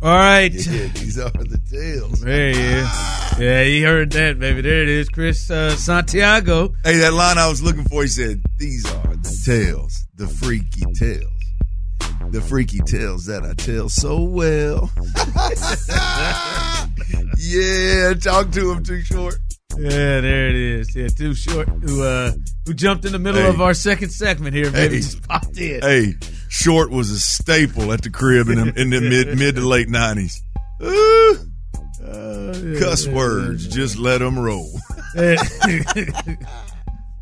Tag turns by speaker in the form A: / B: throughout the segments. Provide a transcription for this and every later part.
A: All right.
B: Yeah, these are the tales.
A: There he is. Yeah, you heard that, baby. There it is, Chris uh, Santiago.
B: Hey, that line I was looking for, he said, These are the tales, the freaky tales. The freaky tales that I tell so well. yeah, talk to him too short.
A: Yeah, there it is. Yeah, too short. Who uh, who jumped in the middle
B: Hey.
A: of our second segment here, baby?
B: Hey.
A: Just popped in.
B: Hey, short was a staple at the crib in the, in the mid mid to late nineties.
A: Uh,
B: cuss words, just let them roll.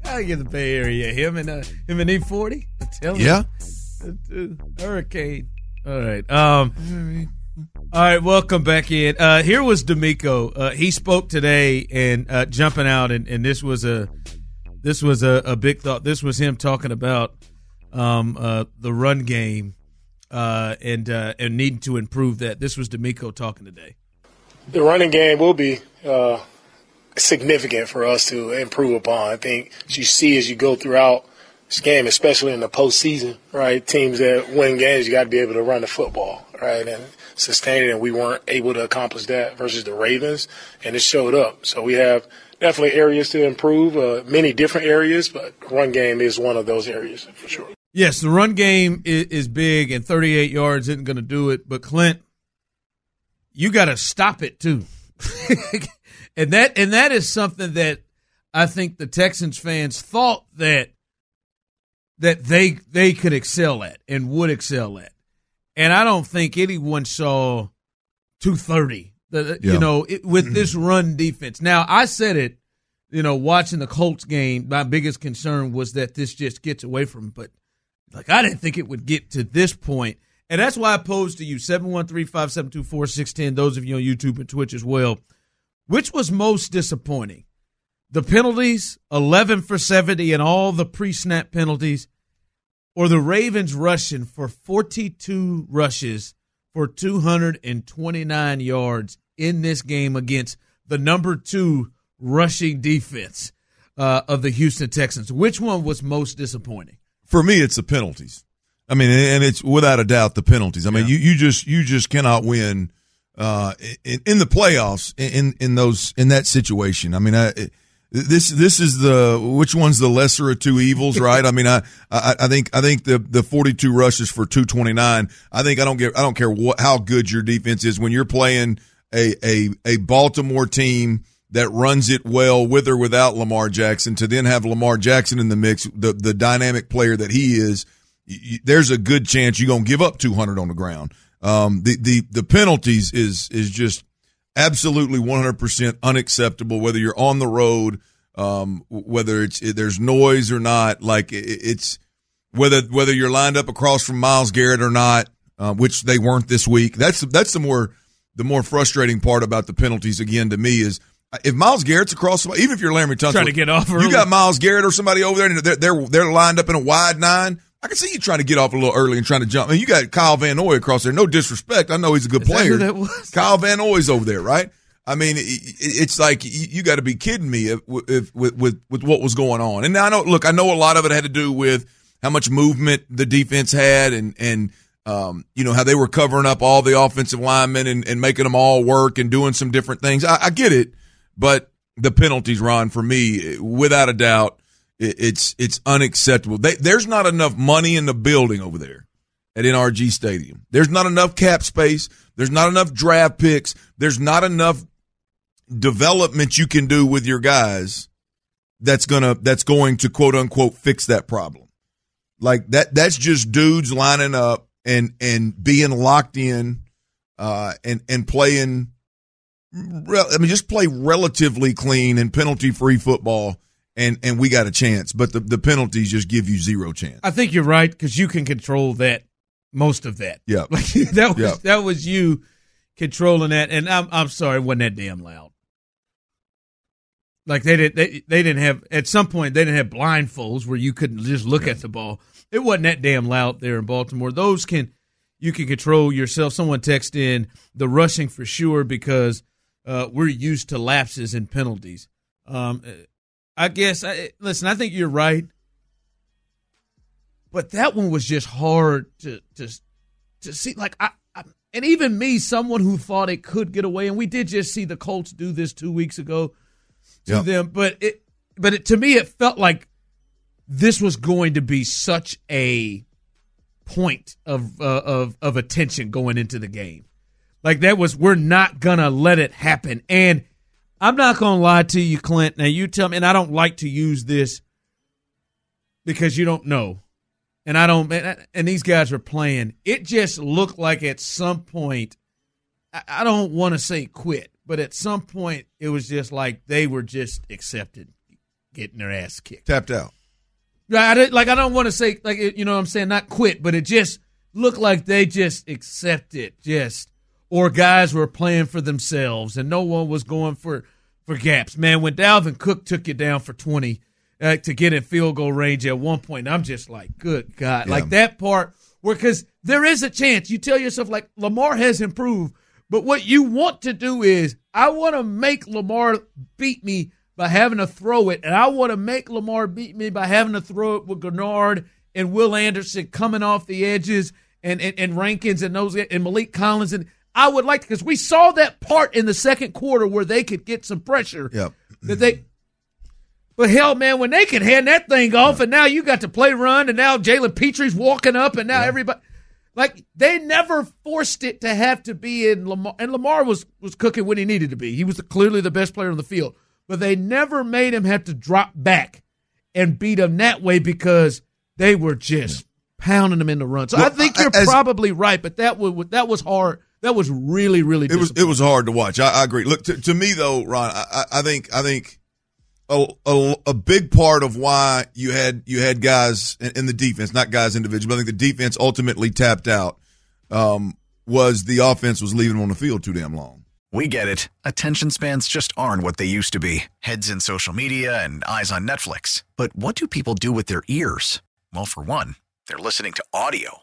A: I get the Bay Area. Him and uh, him and E forty. Tell
B: Yeah,
A: you, Hurricane. All right. Um. All right. Welcome back in. Uh, here was DeMeco. Uh, he spoke today and uh, jumping out, and, and this was a this was a, a big thought. This was him talking about um, uh, the run game uh, and uh, and needing to improve that. This was DeMeco talking today.
C: the running game will be uh, significant for us to improve upon. I think as you see as you go throughout this game, especially in the postseason, right? Teams that win games, you got to be able to run the football, right, and sustain it. And we weren't able to accomplish that versus the Ravens, and it showed up. So we have definitely areas to improve, uh, many different areas, but run game is one of those areas for sure.
A: Yes, the run game is, is big, and 38 yards isn't going to do it. But Clint, you got to stop it too, and that and that is something that I think the Texans fans thought that that they they could excel at and would excel at, and I don't think anyone saw 230. The,
B: Yeah.
A: You know, it, with this run defense. Now I said it. You know, watching the Colts game, my biggest concern was that this just gets away from. But like I didn't think it would get to this point. And that's why I posed to you 713-572-4610, those of you on YouTube and Twitch as well. Which was most disappointing? The penalties, 11 for 70 and all the pre-snap penalties or the Ravens rushing for 42 rushes for 229 yards in this game against the number 2 rushing defense uh, of the Houston Texans. Which one was most disappointing?
B: For me, it's the penalties. I mean, and it's without a doubt the penalties. I mean, you, you just you just cannot win uh, in, in the playoffs in in those in that situation. I mean, I, this this is the which one's the lesser of two evils, right? I mean, I, I I think I think the the forty two rushes for two twenty nine. I think I don't get I don't care what how good your defense is when you're playing a a a Baltimore team that runs it well with or without Lamar Jackson to then have Lamar Jackson in the mix, the the dynamic player that he is. y- y- There's a good chance you're gonna give up 200 on the ground. Um, the the the penalties is is just absolutely 100% unacceptable. Whether you're on the road, um, whether it's there's noise or not, like it, it's whether whether you're lined up across from Myles Garrett or not, uh, which they weren't this week. That's that's the more the more frustrating part about the penalties. Again, to me is if Myles Garrett's across, even if you're Laremy Tunsil,
A: Trying to get off
B: you got Myles Garrett or somebody over there, and they're they're, they're lined up in a wide nine. I can see you trying to get off a little early and trying to jump. I mean, you got Kyle Van Noy across there. No disrespect, I know he's a good
A: Is that
B: player.
A: that was?
B: Kyle Van Noy's over there, right? I mean, it, it- it's like you, got to be kidding me if, if, with, with with what was going on. And now I know, look, I know a lot of it had to do with how much movement the defense had, and and um, you know how they were covering up all the offensive linemen and, and making them all work and doing some different things. I, I get it, but the penalties, Ron, for me, without a doubt, it's it's unacceptable. They, there's not enough money in the building over there at NRG Stadium. There's not enough cap space. There's not enough draft picks. There's not enough development you can do with your guys that's gonna that's going to quote unquote fix that problem. Like that that's just dudes lining up and and being locked in uh and and playing I mean just play relatively clean and penalty free football and and we got a chance. But the, the penalties just give you zero chance.
A: I think you're right because you can control that most of that.
B: Yeah,
A: like that was
B: Yeah.
A: that was you controlling that. And I'm I'm sorry, it wasn't that damn loud. Like they didn't they, they didn't have at some point they didn't have blindfolds where you couldn't just look at the ball. It wasn't that damn loud there in Baltimore. Those can you can control yourself. Someone text in the rushing for sure because uh, we're used to lapses and penalties. Um, I guess. I, listen, I think you're right, but that one was just hard to to to see. Like I, I and even me, someone who thought it could get away, and we did just see the Colts do this two weeks ago to
B: Yep.
A: them. But it, but it, to me, it felt like this was going to be such a point of uh, of of attention going into the game. Like that was we're not gonna let it happen. And I'm not gonna lie to you, Clint. Now you tell me, and I don't like to use this because you don't know, and I don't. And these guys are playing. It just looked like at some point, I, don't want to say quit, but at some point it was just like they were just accepted getting their ass kicked.
B: tapped out.
A: I didn't- like I don't want to say like you know what I'm saying not quit, but it just looked like they just accepted just or guys were playing for themselves and no one was going for for gaps. Man, when Dalvin Cook took you down for 20 uh, to get in field goal range at one point, I'm just like, good God,
B: Yeah.
A: like that part where because there is a chance you tell yourself like Lamar has improved, but what you want to do is I want to make Lamar beat me by having to throw it, and I want to make Lamar beat me by having to throw it with Greenard and Will Anderson coming off the edges and, and, and Rankins and those and Maliek Collins and I would like to because we saw that part in the second quarter where they could get some pressure.
B: Yep.
A: That they but hell, man, when they can hand that thing off, and now you got to play run, and now Jalen Pitre's walking up, and now everybody, like they never forced it to have to be in Lamar, and Lamar was was cooking when he needed to be. He was the, clearly the best player on the field, but they never made him have to drop back and beat him that way because they were just pounding him in the run. So I think you're
B: as-
A: probably right, but that was that was hard. That was really really.
B: It was it was hard to watch. I, I agree. Look to, to me though, Ron. I, I- I think I think a, a a big part of why you had you had guys in, in the defense, not guys individually, but I think the defense ultimately tapped out. Um, was the offense was leaving on the field too damn long.
D: We get it. Attention spans just aren't what they used to be heads in social media and eyes on Netflix. But what do people do with their ears? Well, for one, they're listening to audio.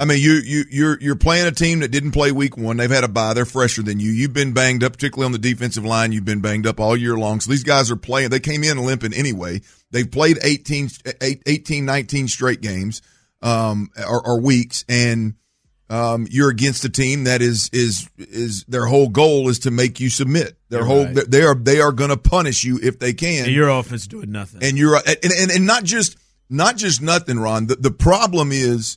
B: I mean, you you you're you're playing a team that didn't play week one. They've had a bye. They're fresher than you. You've been banged up, particularly on the defensive line. You've been banged up all year long. So these guys are playing. They came in limping anyway. They've played 18, 18 19 straight games um, or, or weeks, and um, you're against a team that is is is their whole goal is to make you submit. Their
A: You're
B: whole
A: right.
B: they are they are going to punish you if they can
A: And your offense doing nothing.
B: and you're and, and, and not just not just nothing, Ron. The, the problem is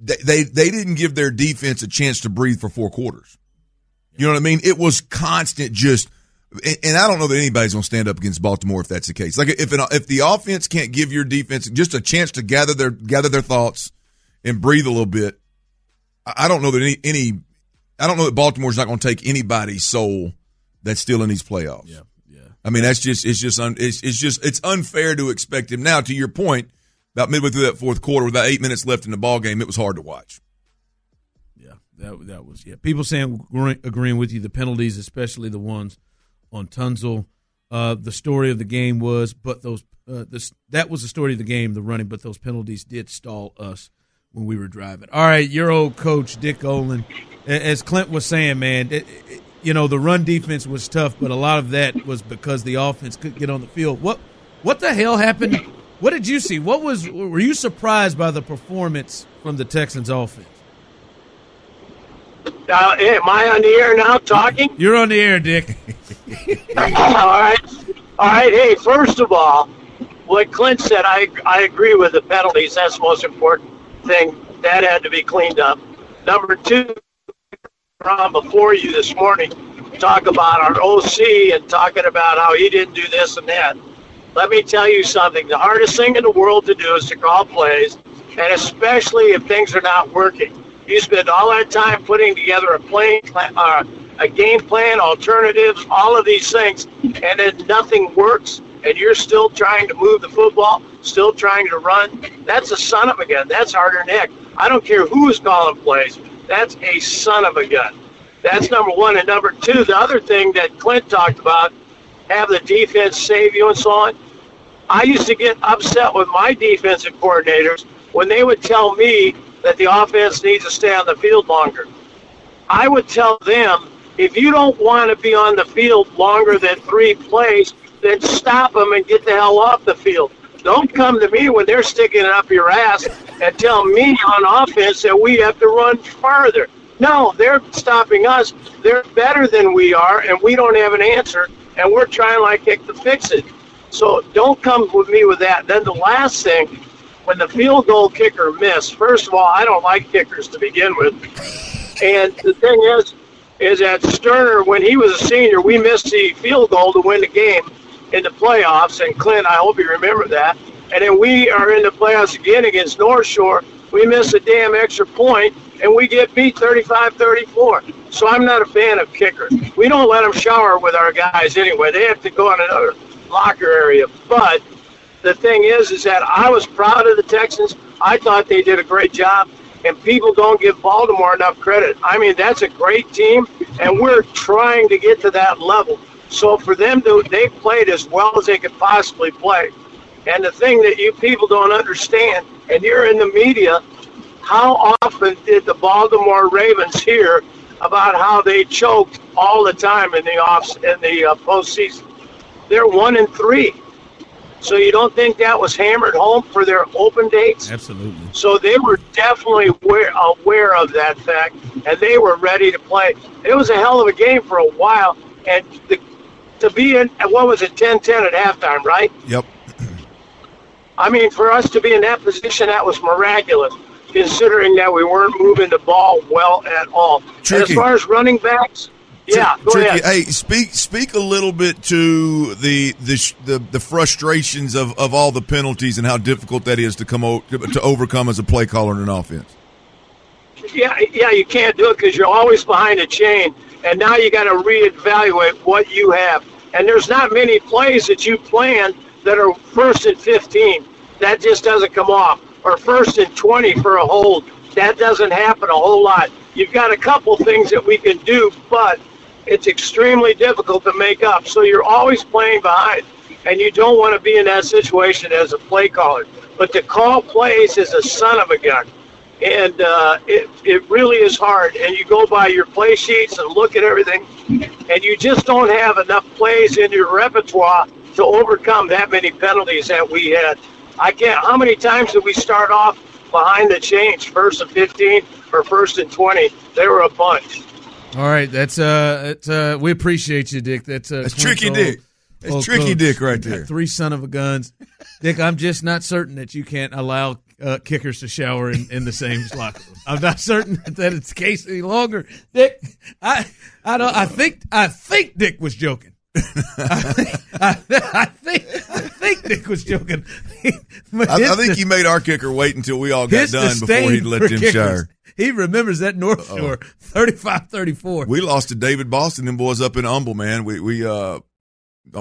B: they, they they didn't give their defense a chance to breathe for four quarters. You know what I mean? It was constant, just. And, I don't know that anybody's going to stand up against Baltimore if that's the case. Like if an, if the offense can't give your defense just a chance to gather their gather their thoughts and breathe a little bit, I I don't know that any any I don't know that Baltimore's not going to take anybody's soul that's still in these playoffs.
A: yeah, yeah.
B: I mean, that's just it's just un, it's it's just it's unfair to expect him. Now, to your point, about midway through that fourth quarter, with about eight minutes left in the ball game, it was hard to watch.
A: Yeah, that that was yeah. People saying agreeing with you. The penalties, especially the ones on Tunsil. Uh, the story of the game was, but those uh, this that was the story of the game, the running. But those penalties did stall us when we were driving. All right, your old coach Dick Olin, as Clint was saying, man, it, it- you know the run defense was tough, but a lot of that was because the offense couldn't get on the field. What what the hell happened? What did you see? What was were you surprised by the performance from the Texans offense?
E: Uh, am I on the air now talking?
A: You're on the air, Dick.
E: all right. All right. Hey, first of all, what Clint said, I, I agree with the penalties. That's the most important thing. That had to be cleaned up. Number two, Ron, before you this morning, talk about our OC and talking about how he didn't do this and that. Let me tell you something. The hardest thing in the world to do is to call plays, and especially if things are not working. You spend all that time putting together a plan, uh, a game plan, alternatives, all of these things, and then nothing works, and you're still trying to move the football, still trying to run. That's a son of a gun. That's harder than heck. I don't care who's calling plays. That's a son of a gun. That's number one. And number two, the other thing that Clint talked about, have the defense save you and so on. I used to get upset with my defensive coordinators when they would tell me that the offense needs to stay on the field longer. I would tell them, if you don't want to be on the field longer than three plays, then stop them and get the hell off the field. Don't come to me when they're sticking it up your ass and tell me on offense that we have to run farther. No, they're stopping us. They're better than we are, and we don't have an answer, and we're trying like heck to fix it. So don't come with me with that. Then the last thing, when the field goal kicker missed, first of all, I don't like kickers to begin with. And the thing is, is that Stoerner, when he was a senior, we missed the field goal to win the game in the playoffs. And Clint, I hope you remember that. And then we are in the playoffs again against North Shore. We miss a damn extra point, and we get beat 35-34. So I'm not a fan of kickers. We don't let them shower with our guys anyway. They have to go on another locker area. But the thing is, is that I was proud of the Texans. I thought they did a great job, and people don't give Baltimore enough credit. I mean, that's a great team, and we're trying to get to that level. So for them to, they played as well as they could possibly play. And the thing that you people don't understand, and you're in the media, how often did the Baltimore Ravens hear about how they choked all the time in the off in the uh, postseason? They're one and three. So you don't think that was hammered home for their open dates?
A: Absolutely.
E: So they were definitely aware, aware of that fact, and they were ready to play. It was a hell of a game for a while, and the, to be in what was it 10-10 at halftime, right?
B: Yep.
E: I mean, for us to be in that position, that was miraculous, considering that we weren't moving the ball well at all. And as far as running backs, yeah, go
B: Tricky.
E: ahead.
B: Hey, speak speak a little bit to the the the, the frustrations of, of all the penalties and how difficult that is to come o- to overcome as a play caller in an offense.
E: Yeah, yeah, you can't do it because you're always behind a chain, and now you got to reevaluate what you have. And there's not many plays that you plan that are first and 15. That just doesn't come off. Or first and 20 for a hold. That doesn't happen a whole lot. You've got a couple things that we can do, but it's extremely difficult to make up. So you're always playing behind, and you don't want to be in that situation as a play caller. But to call plays is a son of a gun and uh, it, it really is hard. And you go by your play sheets and look at everything, and you just don't have enough plays in your repertoire to overcome that many penalties that we had. I can't. How many times did we start off behind the change, first and 15 or first and 20? They were a bunch.
A: All right, that's uh, it's, uh, we appreciate you, Dick. That's uh,
B: That's tricky,
A: old-
B: Dick. That's
A: old
B: tricky,
A: coach.
B: Dick, right there.
A: Three son of a guns, Dick. I'm just not certain that you can't allow uh, kickers to shower in, in the same locker room. I'm not certain that it's the case any longer, Dick. I I don't. I think I think Dick was joking. I, think, I, I think I think Dick was joking.
B: I, I think he made our kicker wait until we all got done before he let them
A: kickers.
B: shower.
A: He remembers that North Shore 35-34.
B: We lost to David Boston, them boys up in Humble, man. We we uh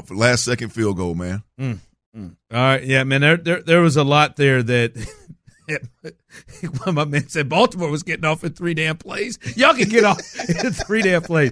B: last second field goal, man.
A: All right, yeah, man. There, there, there was a lot there that. One of my men said Baltimore was getting off in three damn plays. Y'all can get off in three damn plays.